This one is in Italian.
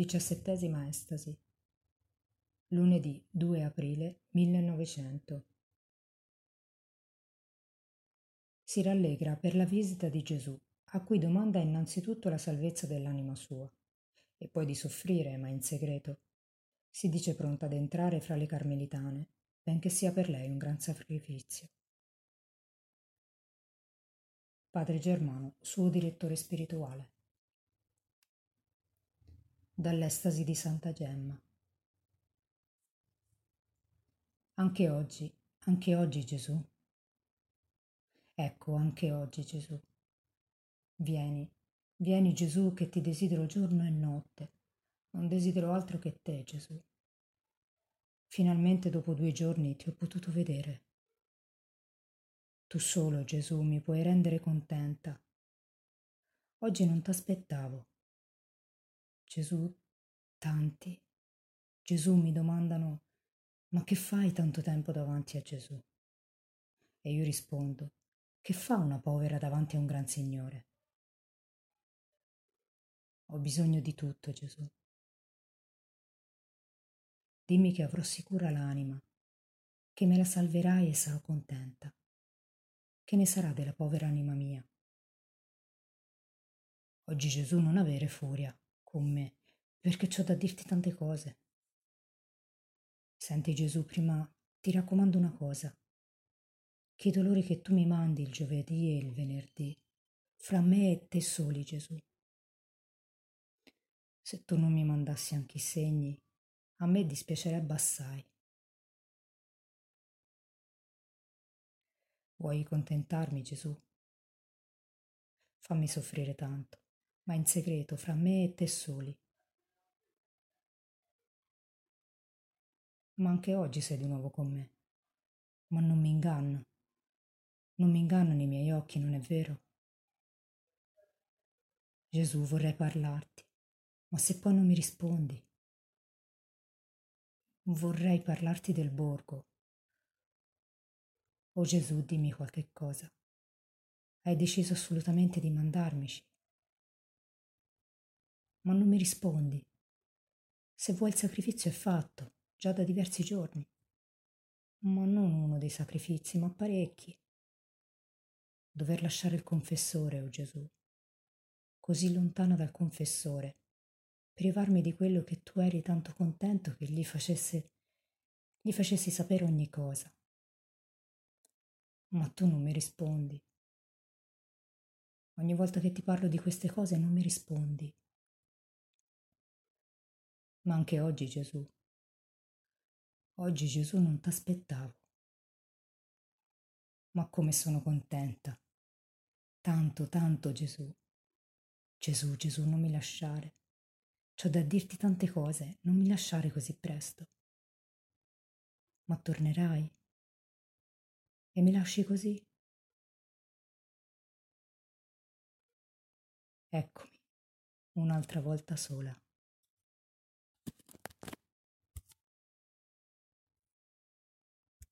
Diciassettesima estasi. Lunedì 2 aprile 1900. Si rallegra per la visita di Gesù, a cui domanda innanzitutto la salvezza dell'anima sua, e poi di soffrire, ma in segreto. Si dice pronta ad entrare fra le carmelitane, benché sia per lei un gran sacrificio. Padre Germano, suo direttore spirituale dall'estasi di Santa Gemma. Anche oggi, anche oggi Gesù. Ecco, anche oggi Gesù. Vieni, vieni Gesù che ti desidero giorno e notte. Non desidero altro che te, Gesù. Finalmente dopo due giorni ti ho potuto vedere. Tu solo, Gesù, mi puoi rendere contenta. Oggi non t'aspettavo. Gesù, tanti. Gesù mi domandano, ma che fai tanto tempo davanti a Gesù? E io rispondo, che fa una povera davanti a un gran Signore? Ho bisogno di tutto, Gesù. Dimmi che avrò sicura l'anima, che me la salverai e sarò contenta. Che ne sarà della povera anima mia? Oggi Gesù non avere furia con me, perché ho da dirti tante cose. Senti Gesù, prima ti raccomando una cosa, che i dolori che tu mi mandi il giovedì e il venerdì, fra me e te soli, Gesù. Se tu non mi mandassi anche i segni, a me dispiacerebbe assai. Vuoi contentarmi, Gesù? Fammi soffrire tanto ma in segreto fra me e te soli. Ma anche oggi sei di nuovo con me. Ma non mi inganno. Non mi ingannano i miei occhi, non è vero? Gesù, vorrei parlarti, ma se poi non mi rispondi. Vorrei parlarti del borgo. Oh Gesù, dimmi qualche cosa. Hai deciso assolutamente di mandarmici ma non mi rispondi. Se vuoi il sacrificio è fatto, già da diversi giorni. Ma non uno dei sacrifici, ma parecchi. Dover lasciare il confessore, o oh Gesù, così lontana dal confessore, privarmi di quello che tu eri tanto contento che gli facesse, gli facessi sapere ogni cosa. Ma tu non mi rispondi. Ogni volta che ti parlo di queste cose non mi rispondi ma anche oggi Gesù. Oggi Gesù non t'aspettavo. Ma come sono contenta. Tanto, tanto Gesù. Gesù, Gesù, non mi lasciare. C'ho da dirti tante cose, non mi lasciare così presto. Ma tornerai? E mi lasci così? Eccomi, un'altra volta sola.